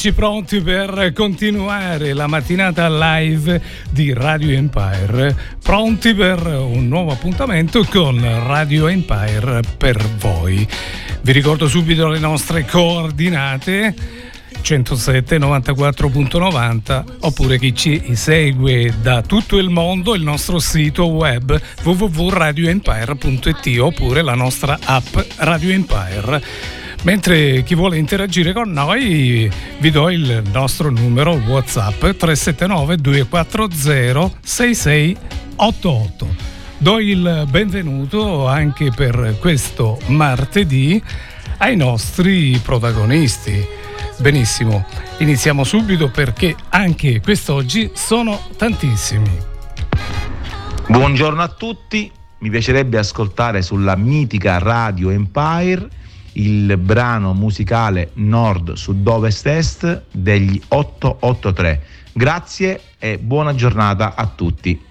Eccoci pronti per continuare la mattinata live di Radio Empire, pronti per un nuovo appuntamento con Radio Empire per voi. Vi ricordo subito le nostre coordinate. 107 94.90 oppure chi ci segue da tutto il mondo il nostro sito web www.radioempire.it oppure la nostra app Radio Empire Mentre chi vuole interagire con noi vi do il nostro numero WhatsApp 379 240 6688. Do il benvenuto anche per questo martedì ai nostri protagonisti. Benissimo, iniziamo subito perché anche quest'oggi sono tantissimi. Buongiorno a tutti, mi piacerebbe ascoltare sulla mitica Radio Empire il brano musicale Nord Sud Ovest Est degli 883. Grazie e buona giornata a tutti.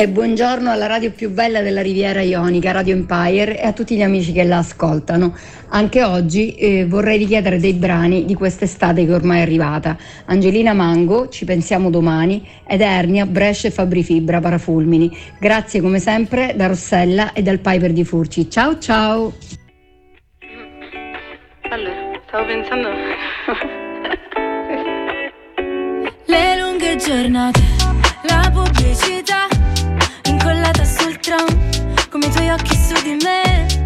E buongiorno alla radio più bella della Riviera Ionica, Radio Empire e a tutti gli amici che la ascoltano. Anche oggi eh, vorrei richiedere dei brani di quest'estate che ormai è arrivata. Angelina Mango, Ci pensiamo domani ed Ernia, Brescia e Fabri Fibra, Parafulmini. Grazie come sempre da Rossella e dal Piper di Furci. Ciao ciao! Allora, stavo pensando... Le lunghe giornate, la pubblicità tram, come i tuoi occhi su di me.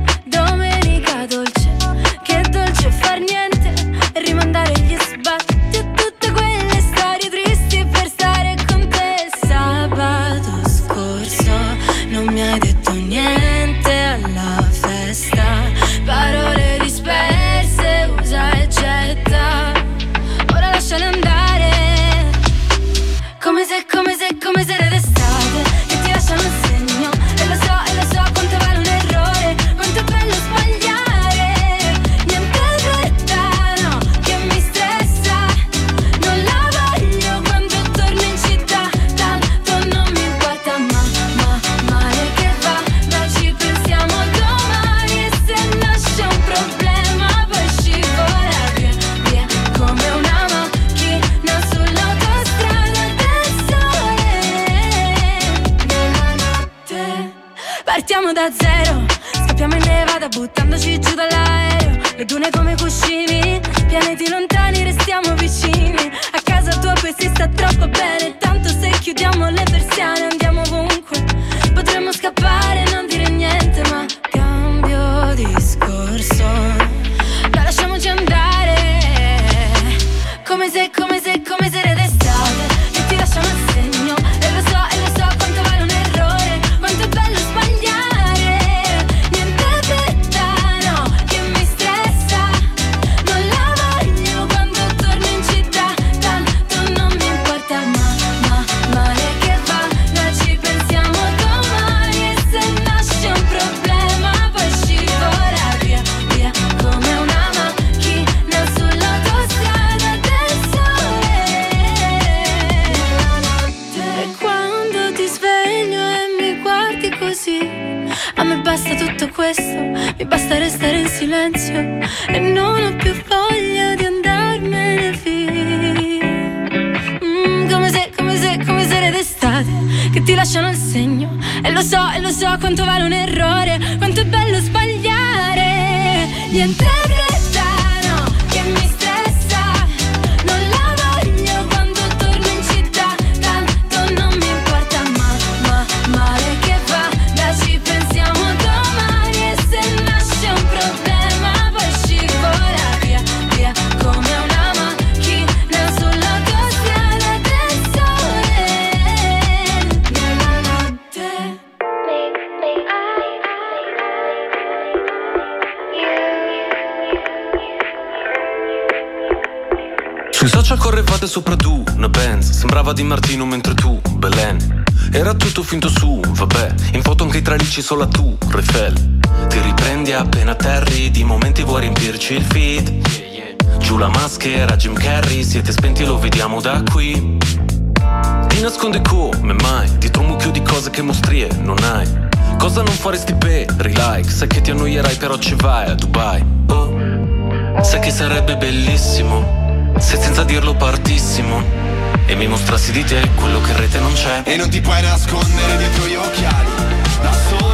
Anche i tralicci solo a tu, Refel Ti riprendi appena atterri Di momenti vuoi riempirci il feed. Giù la maschera, Jim Carrey Siete spenti, lo vediamo da qui. Ti nasconde come mai Dietro un mucchio di cose che mostrie non hai. Cosa non faresti per like Sai che ti annoierai però ci vai a Dubai. Oh. Sai che sarebbe bellissimo se senza dirlo partissimo. E mi mostrassi di te quello che in rete non c'è. E non ti puoi nascondere dietro gli occhiali. Da sole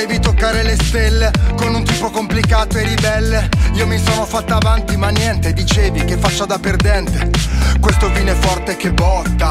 Ah toccare le stelle con un tipo complicato e ribelle. Io mi sono fatta avanti ma niente, dicevi che faccia da perdente. Questo vino è forte che botta,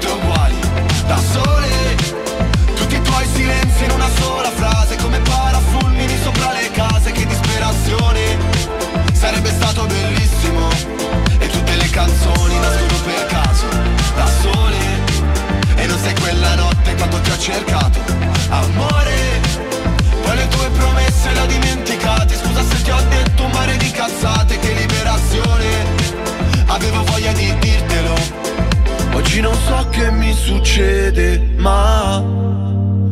da sole, tutti i tuoi silenzi in una sola frase, come parafulmini sopra le case, che disperazione,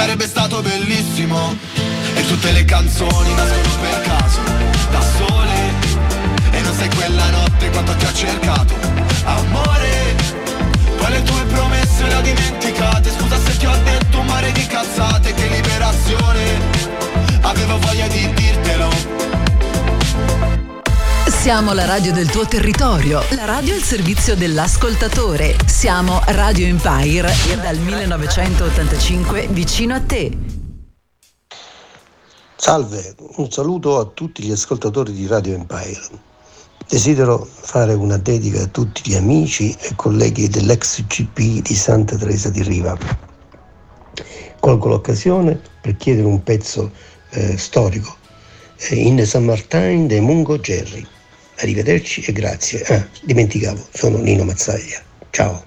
Sarebbe stato bellissimo, e tutte le canzoni nascono per caso, da sole. E non sei quella notte quanto ti ho cercato, amore. Poi tue promesse le ho dimenticate, scusa se ti ho detto un mare di cazzate, che liberazione. Avevo voglia di dirtelo. Siamo la radio del tuo territorio, la radio al servizio dell'ascoltatore. Siamo Radio Empire e dal 1985 vicino a te. Salve, un saluto a tutti gli ascoltatori di Radio Empire. Desidero fare una dedica a tutti gli amici e colleghi dell'ex GP di Santa Teresa di Riva. Colgo l'occasione per chiedere un pezzo eh, storico eh, in San Martin de Mungo Gerri. Arrivederci e grazie. Ah, dimenticavo, sono Nino Mazzaglia. Ciao.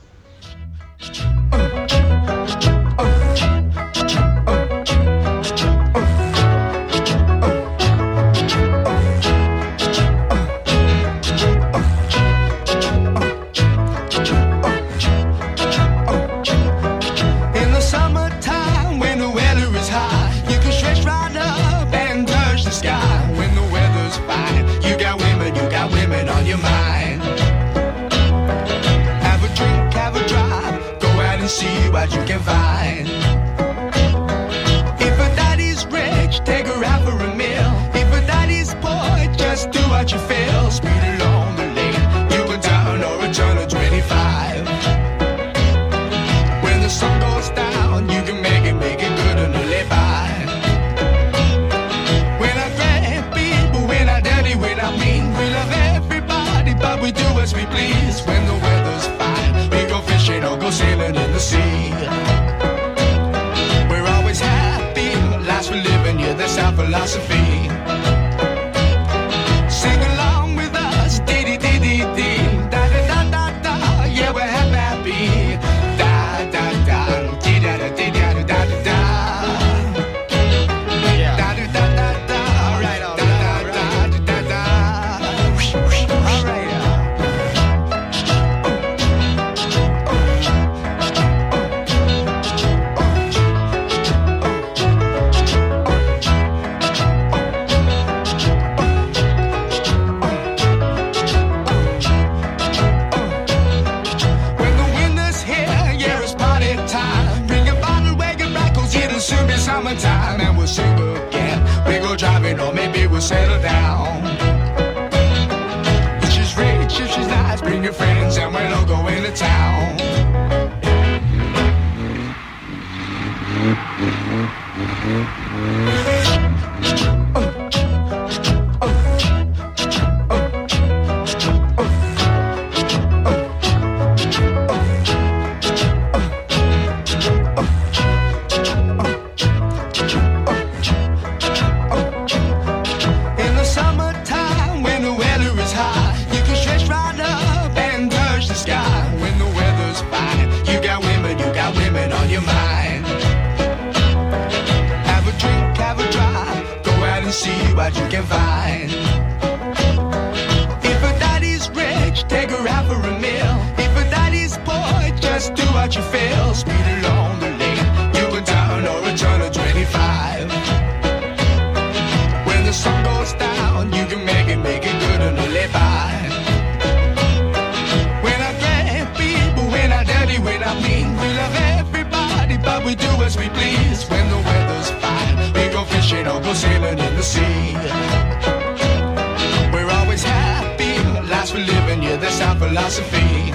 philosophy.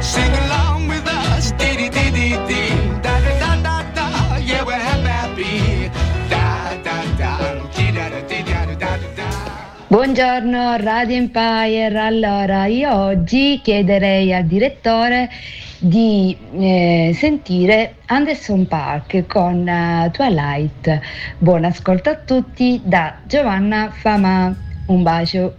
Sing along with us, dee dee dee dee dee, da da da da da. Yeah, we're happy, da da da, dee da da dee da da da da. Buongiorno Radio Empire, allora io oggi chiederei al direttore di eh, sentire Anderson Park con uh, Twilight. Buon ascolto a tutti da Giovanna Fama. Un bacio.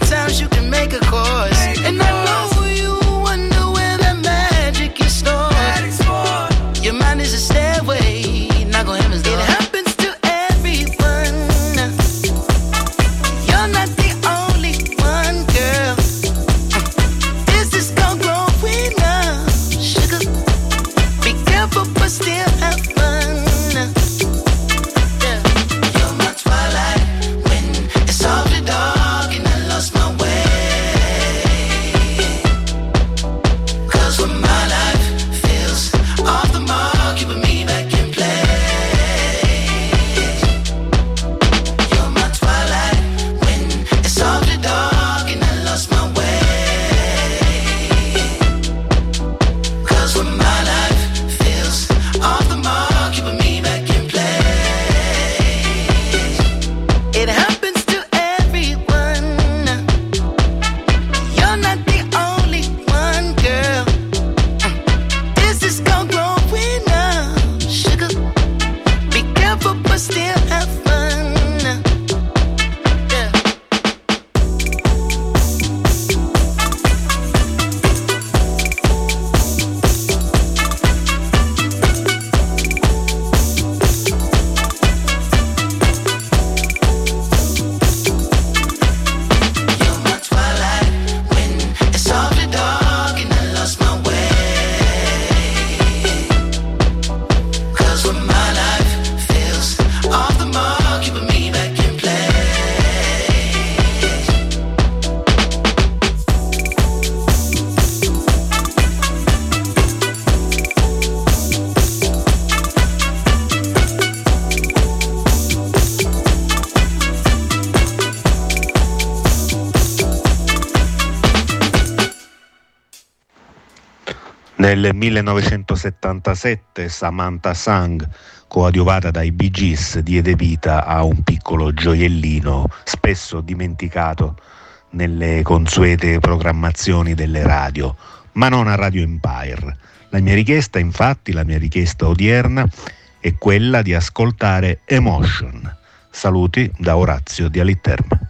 times you Nel 1977 Samantha Sang, coadiuvata dai Bee Gees, diede vita a un piccolo gioiellino spesso dimenticato nelle consuete programmazioni delle radio, ma non a Radio Empire. La mia richiesta, infatti, la mia richiesta odierna è quella di ascoltare Emotion. Saluti da Orazio di Aliterma.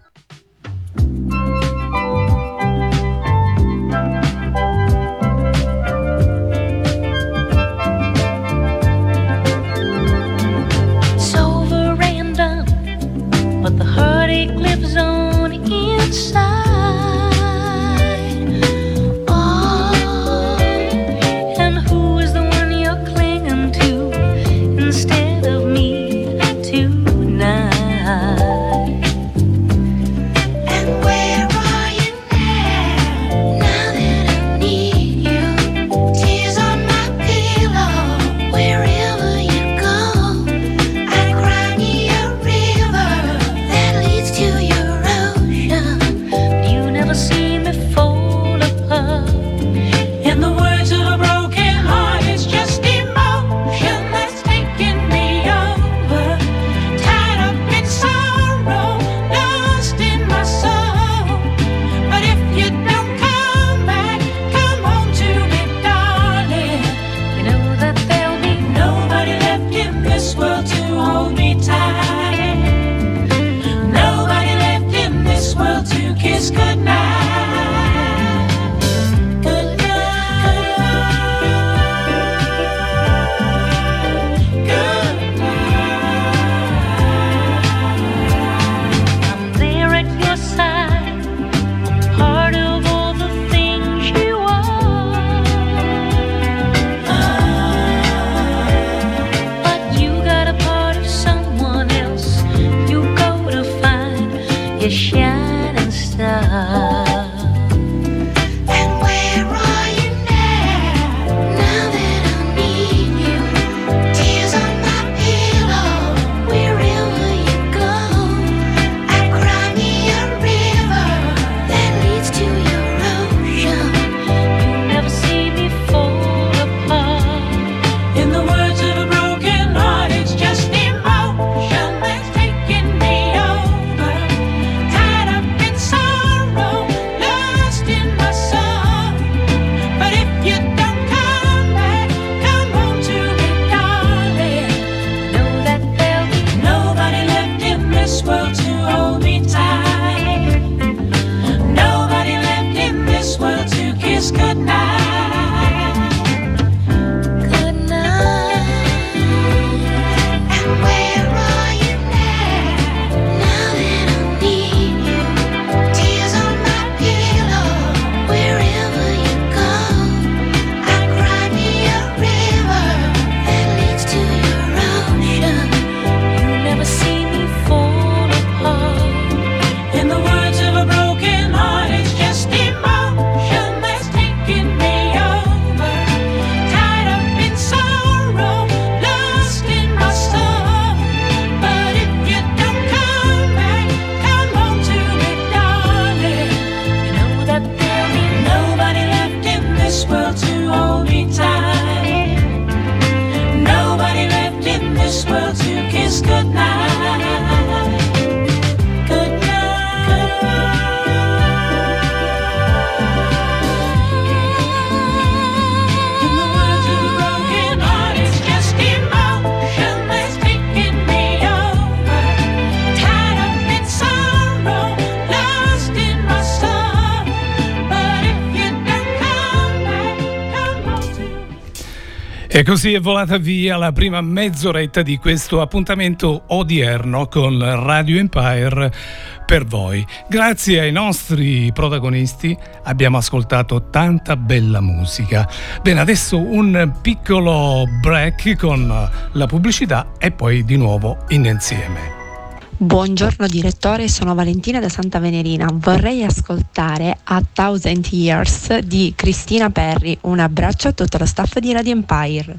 Così è volata via la prima mezz'oretta di questo appuntamento odierno con Radio Empire per voi. Grazie ai nostri protagonisti abbiamo ascoltato tanta bella musica. Bene, adesso un piccolo break con la pubblicità e poi di nuovo in insieme. Buongiorno direttore, sono Valentina da Santa Venerina. Vorrei ascoltare A Thousand Years di Cristina Perry. Un abbraccio a tutto lo staff di Radio Empire.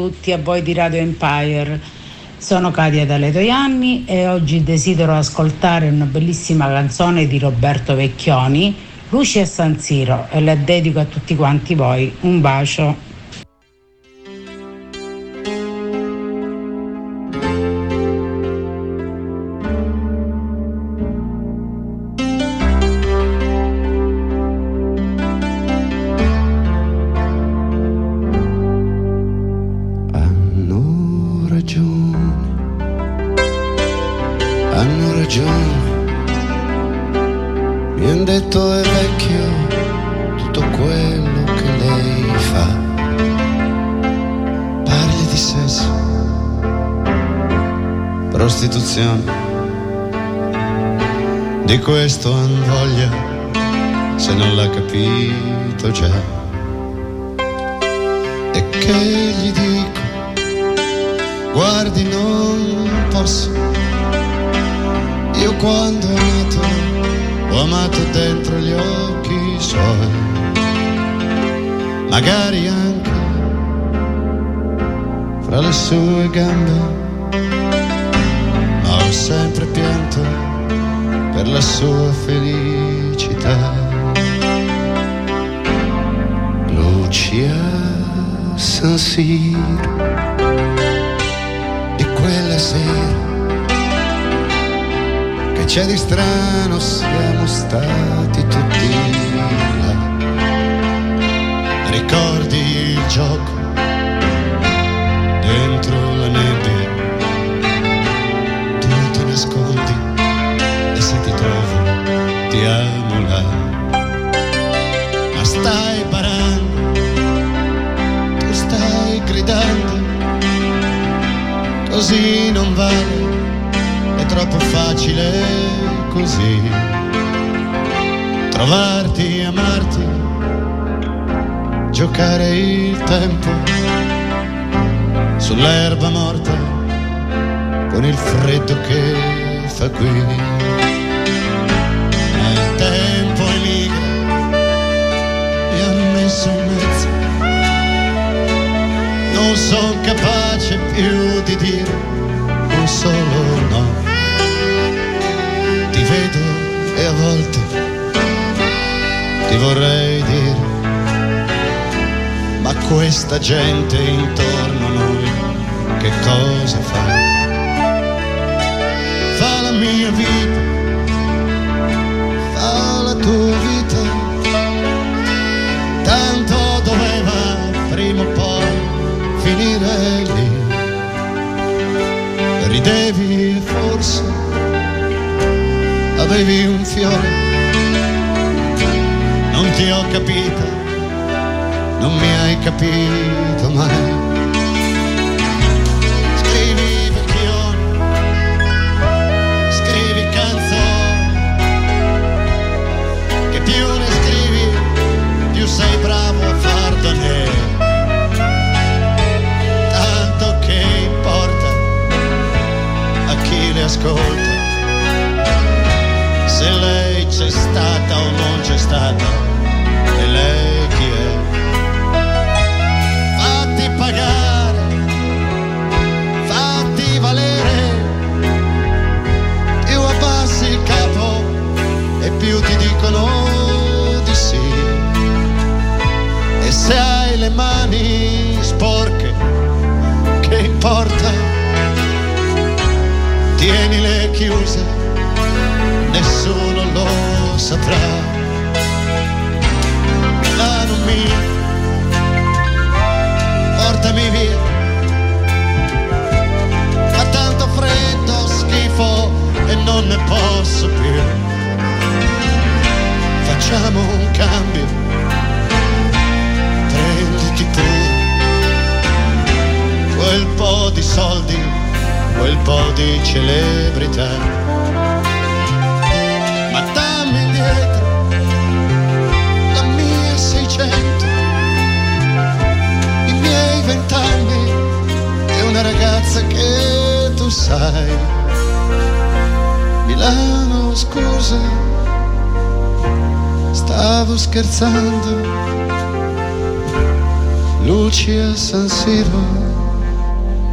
Tutti, a voi di Radio Empire. Sono Katia Dalle Toianni e oggi desidero ascoltare una bellissima canzone di Roberto Vecchioni, Luci a San Siro, e la dedico a tutti quanti voi. Un bacio. Ricordi il gioco dentro la nebbia tu ti nascondi e se ti trovo ti amo là ma stai parando tu stai gridando così non vale, è troppo facile così. Trovarti, amarti, giocare il tempo sull'erba morta con il freddo che fa qui. Ma il tempo emigra e ha messo in mezzo non sono capace più di dire un solo no. Ti vedo e a volte ti vorrei questa gente intorno a noi che cosa fa? Fa la mia vita, fa la tua vita, tanto doveva prima o poi finire lì. Ridevi forse, avevi un fiore, non ti ho capito, non mi hai capito mai.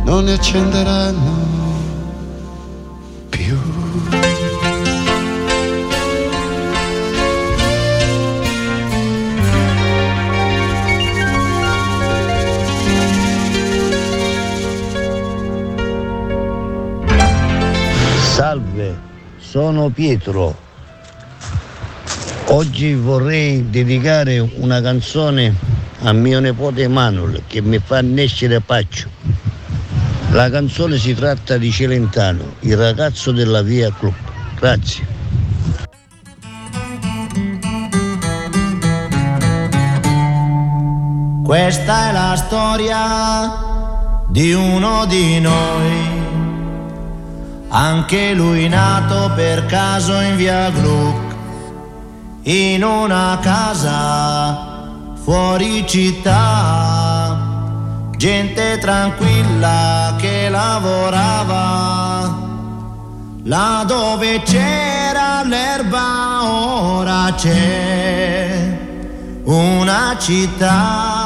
Non ne accenderanno più. Salve, sono Pietro. Oggi vorrei dedicare una canzone a mio nipote Manuel che mi fa nascere Paccio. La canzone si tratta di Celentano, il ragazzo della Via Club. Grazie. Questa è la storia di uno di noi, anche lui nato per caso in via Gluck, in una casa fuori città, gente tranquilla che lavorava, là dove c'era l'erba ora c'è una città.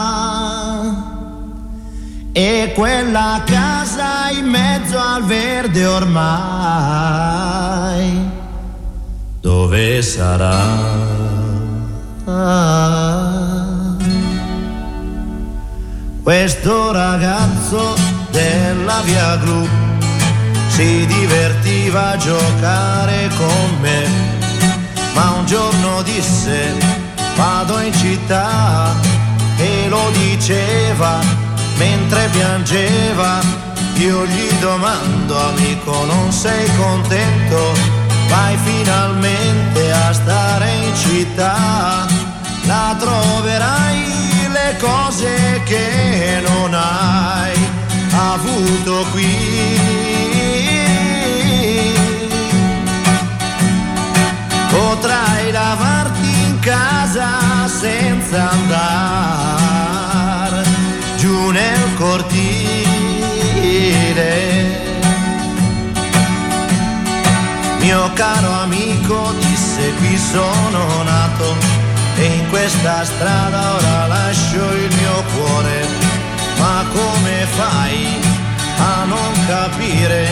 E quella casa in mezzo al verde ormai dove sarà? Questo ragazzo della via Gru si divertiva a giocare con me, ma un giorno disse vado in città e lo diceva mentre piangeva. Io gli domando amico non sei contento? Vai finalmente a stare in città, la troverai cose che non hai avuto qui. Potrai lavarti in casa senza andare giù nel cortile. Mio caro amico disse qui sono nato e in questa strada ora lascio il mio cuore, ma come fai a non capire?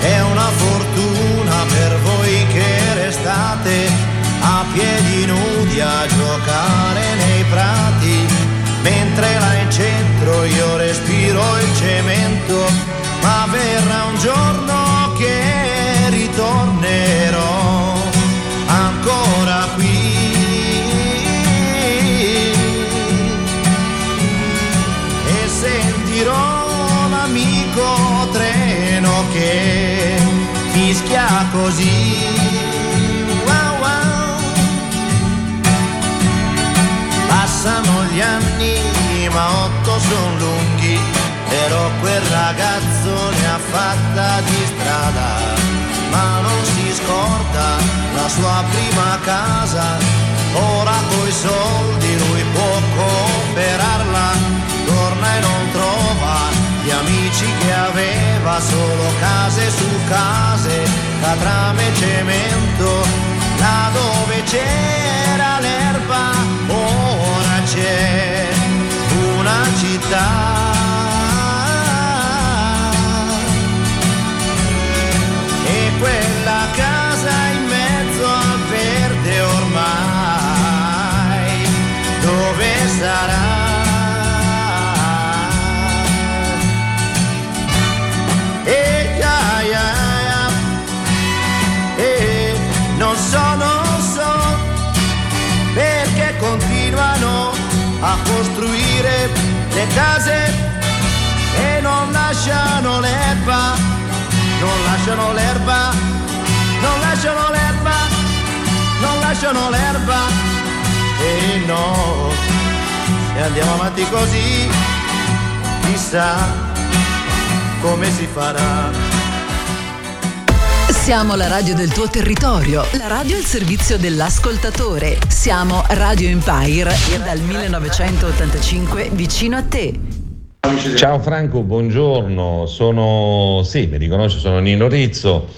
È una fortuna per voi che restate a piedi nudi a giocare nei prati, mentre là in centro io respiro il cemento, ma verrà un giorno che ritornerò l'amico treno che fischia così. Wow, wow. Passano gli anni, ma otto sono lunghi, però quel ragazzo ne ha fatta di strada, ma non si scorda la sua prima casa, ora coi soldi lui può comprarla, torna e non gli amici che aveva, solo case su case, catrame e cemento, là dove c'era l'erba, ora c'è una città. Le case e non lasciano l'erba, non lasciano l'erba, non lasciano l'erba, non lasciano l'erba. E no, se andiamo avanti così, chissà come si farà. Siamo la radio del tuo territorio, la radio al servizio dell'ascoltatore. Siamo Radio Empire dal 1985 vicino a te. Ciao Franco, buongiorno, sono, sì, mi riconosce, sono Nino Rizzo.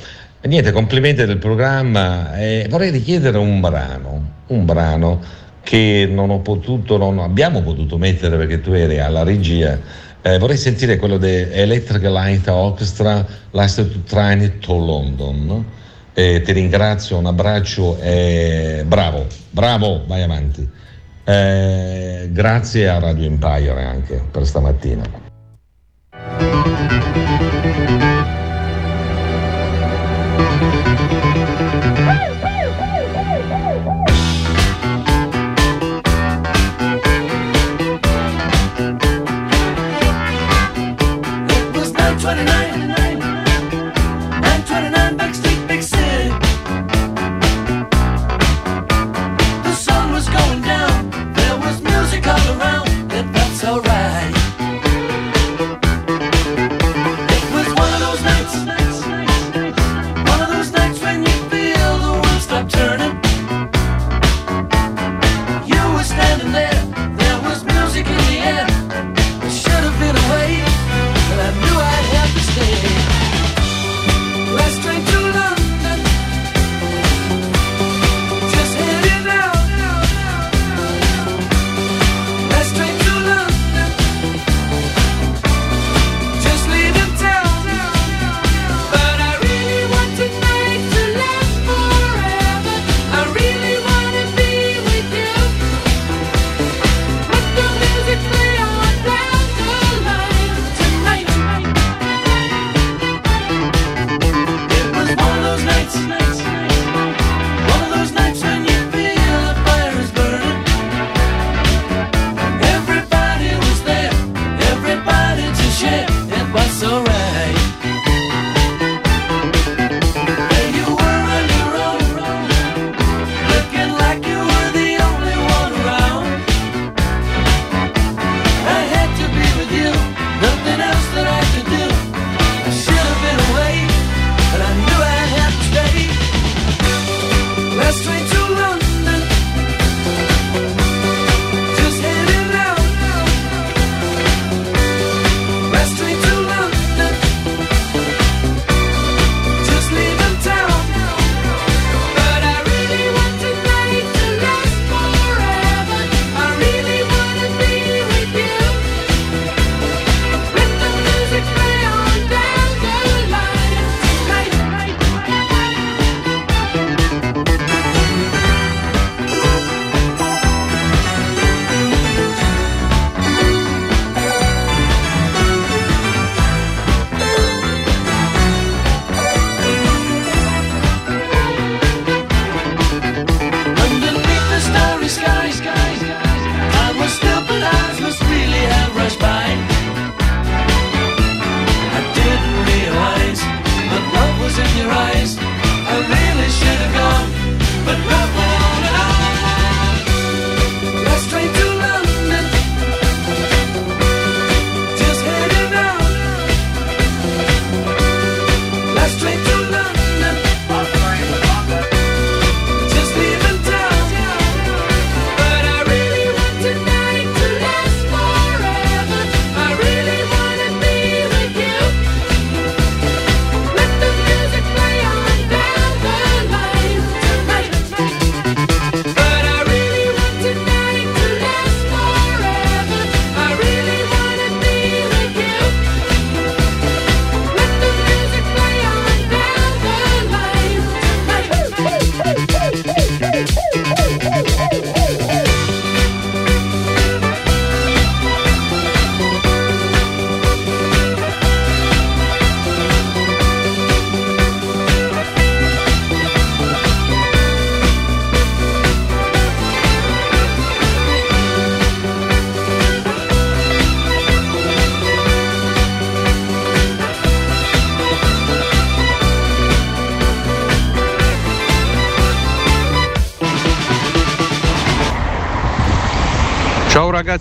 Niente, complimenti del programma. Eh, vorrei richiedere un brano, un brano che non ho potuto, non abbiamo potuto mettere perché tu eri alla regia eh, vorrei sentire quello di Electric Light Orchestra, Last to Train to London. Eh, ti ringrazio, un abbraccio e bravo, bravo, vai avanti. Eh, grazie a Radio Empire anche per stamattina. thank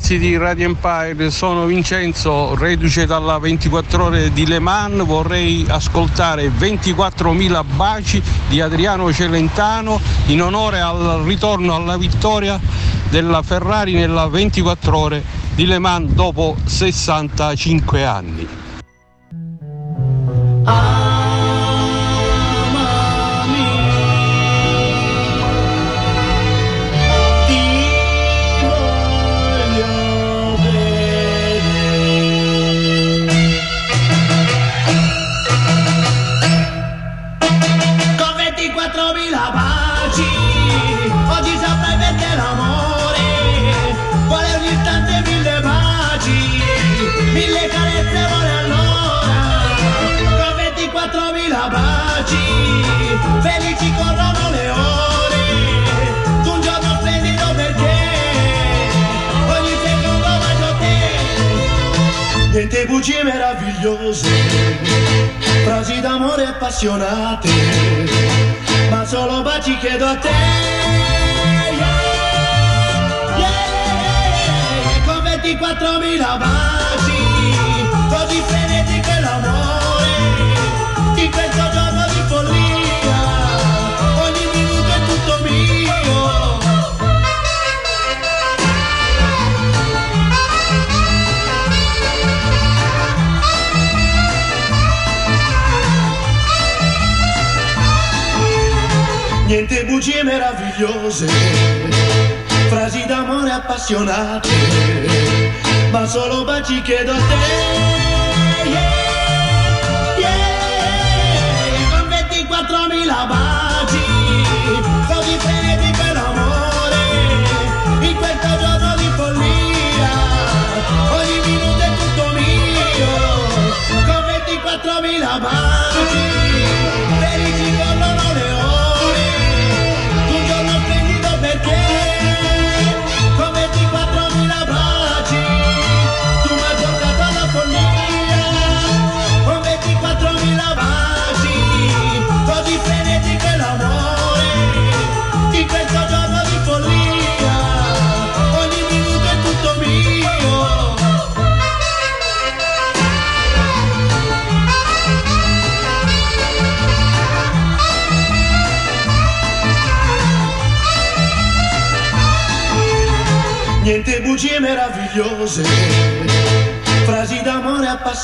ragazzi di Radio Empire, sono Vincenzo, reduce dalla 24 ore di Le Mans, vorrei ascoltare 24.000 baci di Adriano Celentano in onore al ritorno alla vittoria della Ferrari nella 24 ore di Le Mans dopo 65 anni. Meravigliose, frasi d'amore appassionate, ma solo baci chiedo a te. Yeah, yeah, con 24.000 baci, così frenetico è l'amore, in questo giorno di Niente bugie meravigliose, frasi d'amore appassionate, ma solo baci chiedo a te. Yeah, con 24.000 baci, così frenetico è l'amore, in questo giorno di follia, ogni minuto è tutto mio, con 24.000 baci,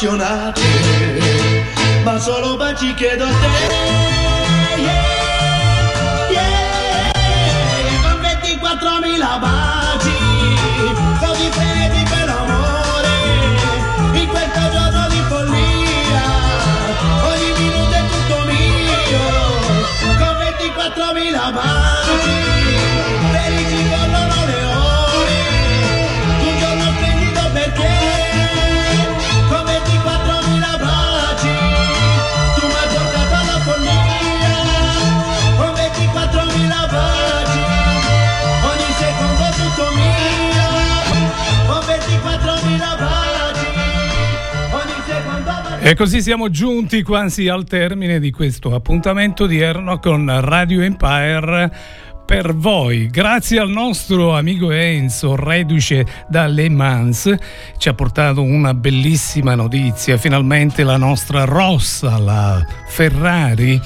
appassionate, ma solo baci chiedo a te. E così siamo giunti quasi al termine di questo appuntamento odierno con Radio Empire per voi. Grazie al nostro amico Enzo, reduce da Le Mans, ci ha portato una bellissima notizia. Finalmente la nostra rossa, la Ferrari,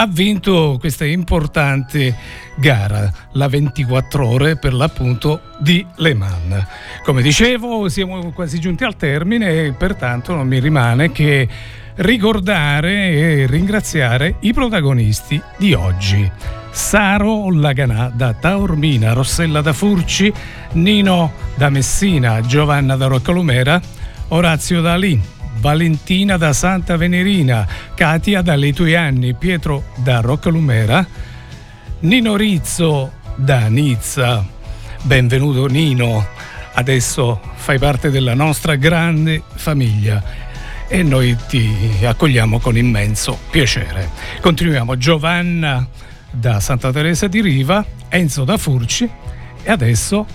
ha vinto questa importante gara, la 24 ore per l'appunto di Le Mans. Come dicevo, siamo quasi giunti al termine e pertanto non mi rimane che ricordare e ringraziare i protagonisti di oggi. Saro Laganà da Taormina, Rossella da Furci, Nino da Messina, Giovanna da Roccalumera, Orazio da Lì, Valentina da Santa Venerina, Katia da Letuianni, Pietro da Roccalumera, Nino Rizzo da Nizza. Benvenuto Nino, adesso fai parte della nostra grande famiglia e noi ti accogliamo con immenso piacere. Continuiamo Giovanna da Santa Teresa di Riva, Enzo da Furci e adesso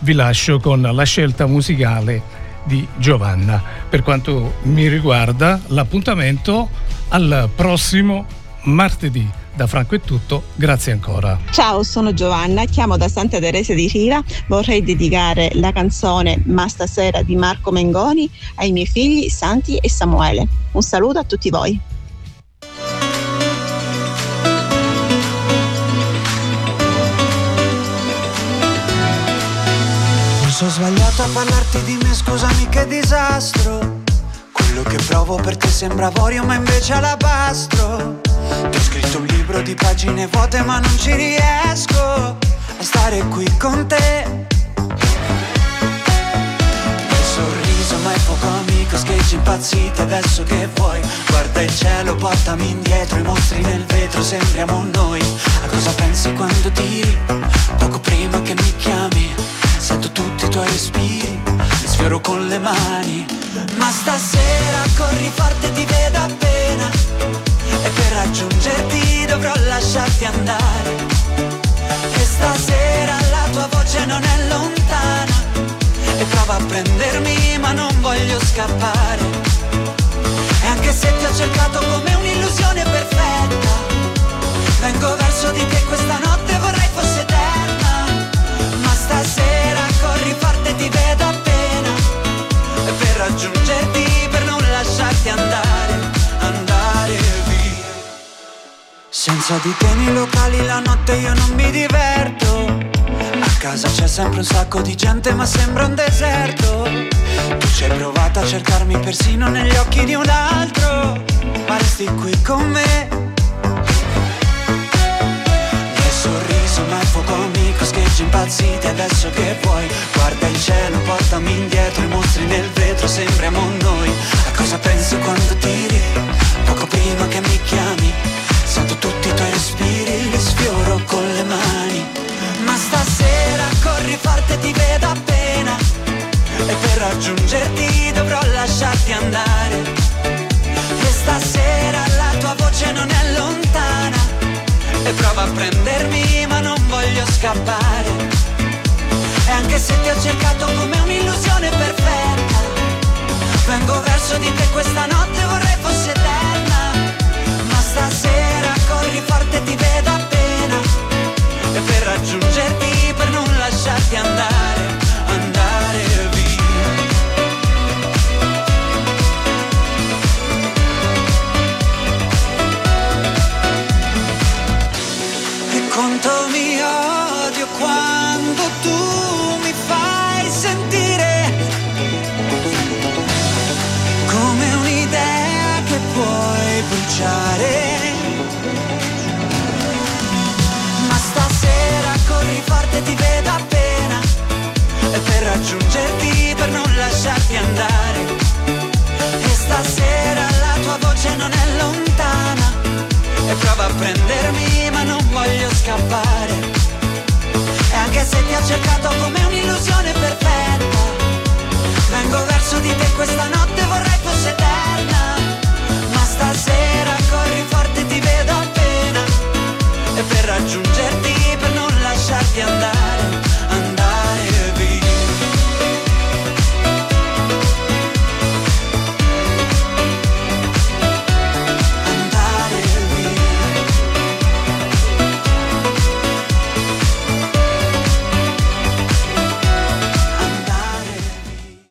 vi lascio con la scelta musicale di Giovanna. Per quanto mi riguarda, l'appuntamento al prossimo martedì. Da Franco è tutto, grazie ancora. Ciao, sono Giovanna, chiamo da Santa Teresa di Riva. Vorrei dedicare la canzone Ma stasera di Marco Mengoni ai miei figli Santi e Samuele. Un saluto a tutti voi. Forse ho sbagliato a parlarti di me, scusami che disastro. Quello che provo per te sembra avorio, ma invece alabastro. Ti ho scritto un libro di pagine vuote, ma non ci riesco a stare qui con te. Il sorriso, ma è poco amico, scheggi impazziti, adesso che vuoi? Guarda il cielo, portami indietro, i mostri nel vetro, sembriamo noi. A cosa pensi quando tiri? Poco prima che mi chiami, sento tutti i tuoi respiri, mi sfioro con le mani. Ma stasera corri forte, ti vedo appena. E per raggiungerti dovrò lasciarti andare. E stasera la tua voce non è lontana. E prova a prendermi, ma non voglio scappare. E anche se ti ho cercato come un'illusione perfetta, vengo verso di te questa notte, vorrei fosse raggiungerti, per non lasciarti andare, andare via. Senza di te nei locali la notte io non mi diverto. A casa c'è sempre un sacco di gente ma sembra un deserto. Tu ci hai provato a cercarmi persino negli occhi di un altro. Ma resti qui con me. Ma il fuoco amico scheggi impazziti adesso che vuoi. Guarda il cielo, portami indietro, i mostri nel vetro, sembriamo noi. A cosa penso quando tiri? Poco prima che mi chiami. Sento tutti i tuoi respiri, li sfioro con le mani. Ma stasera corri forte, ti vedo appena. E per raggiungerti dovrò lasciarti andare. E stasera scappare. E anche se ti ho cercato come un'illusione perfetta, vengo verso di te questa notte vorrei fosse eterna. Ma stasera corri forte, ti vedo appena. E per raggiungerti, per non lasciarti andare, lasciarti andare. E stasera la tua voce non è lontana. E prova a prendermi, ma non voglio scappare. E anche se ti ho cercato come un'illusione perfetta, vengo verso di te questa notte, vorrei fosse eterna. Ma stasera corri fuori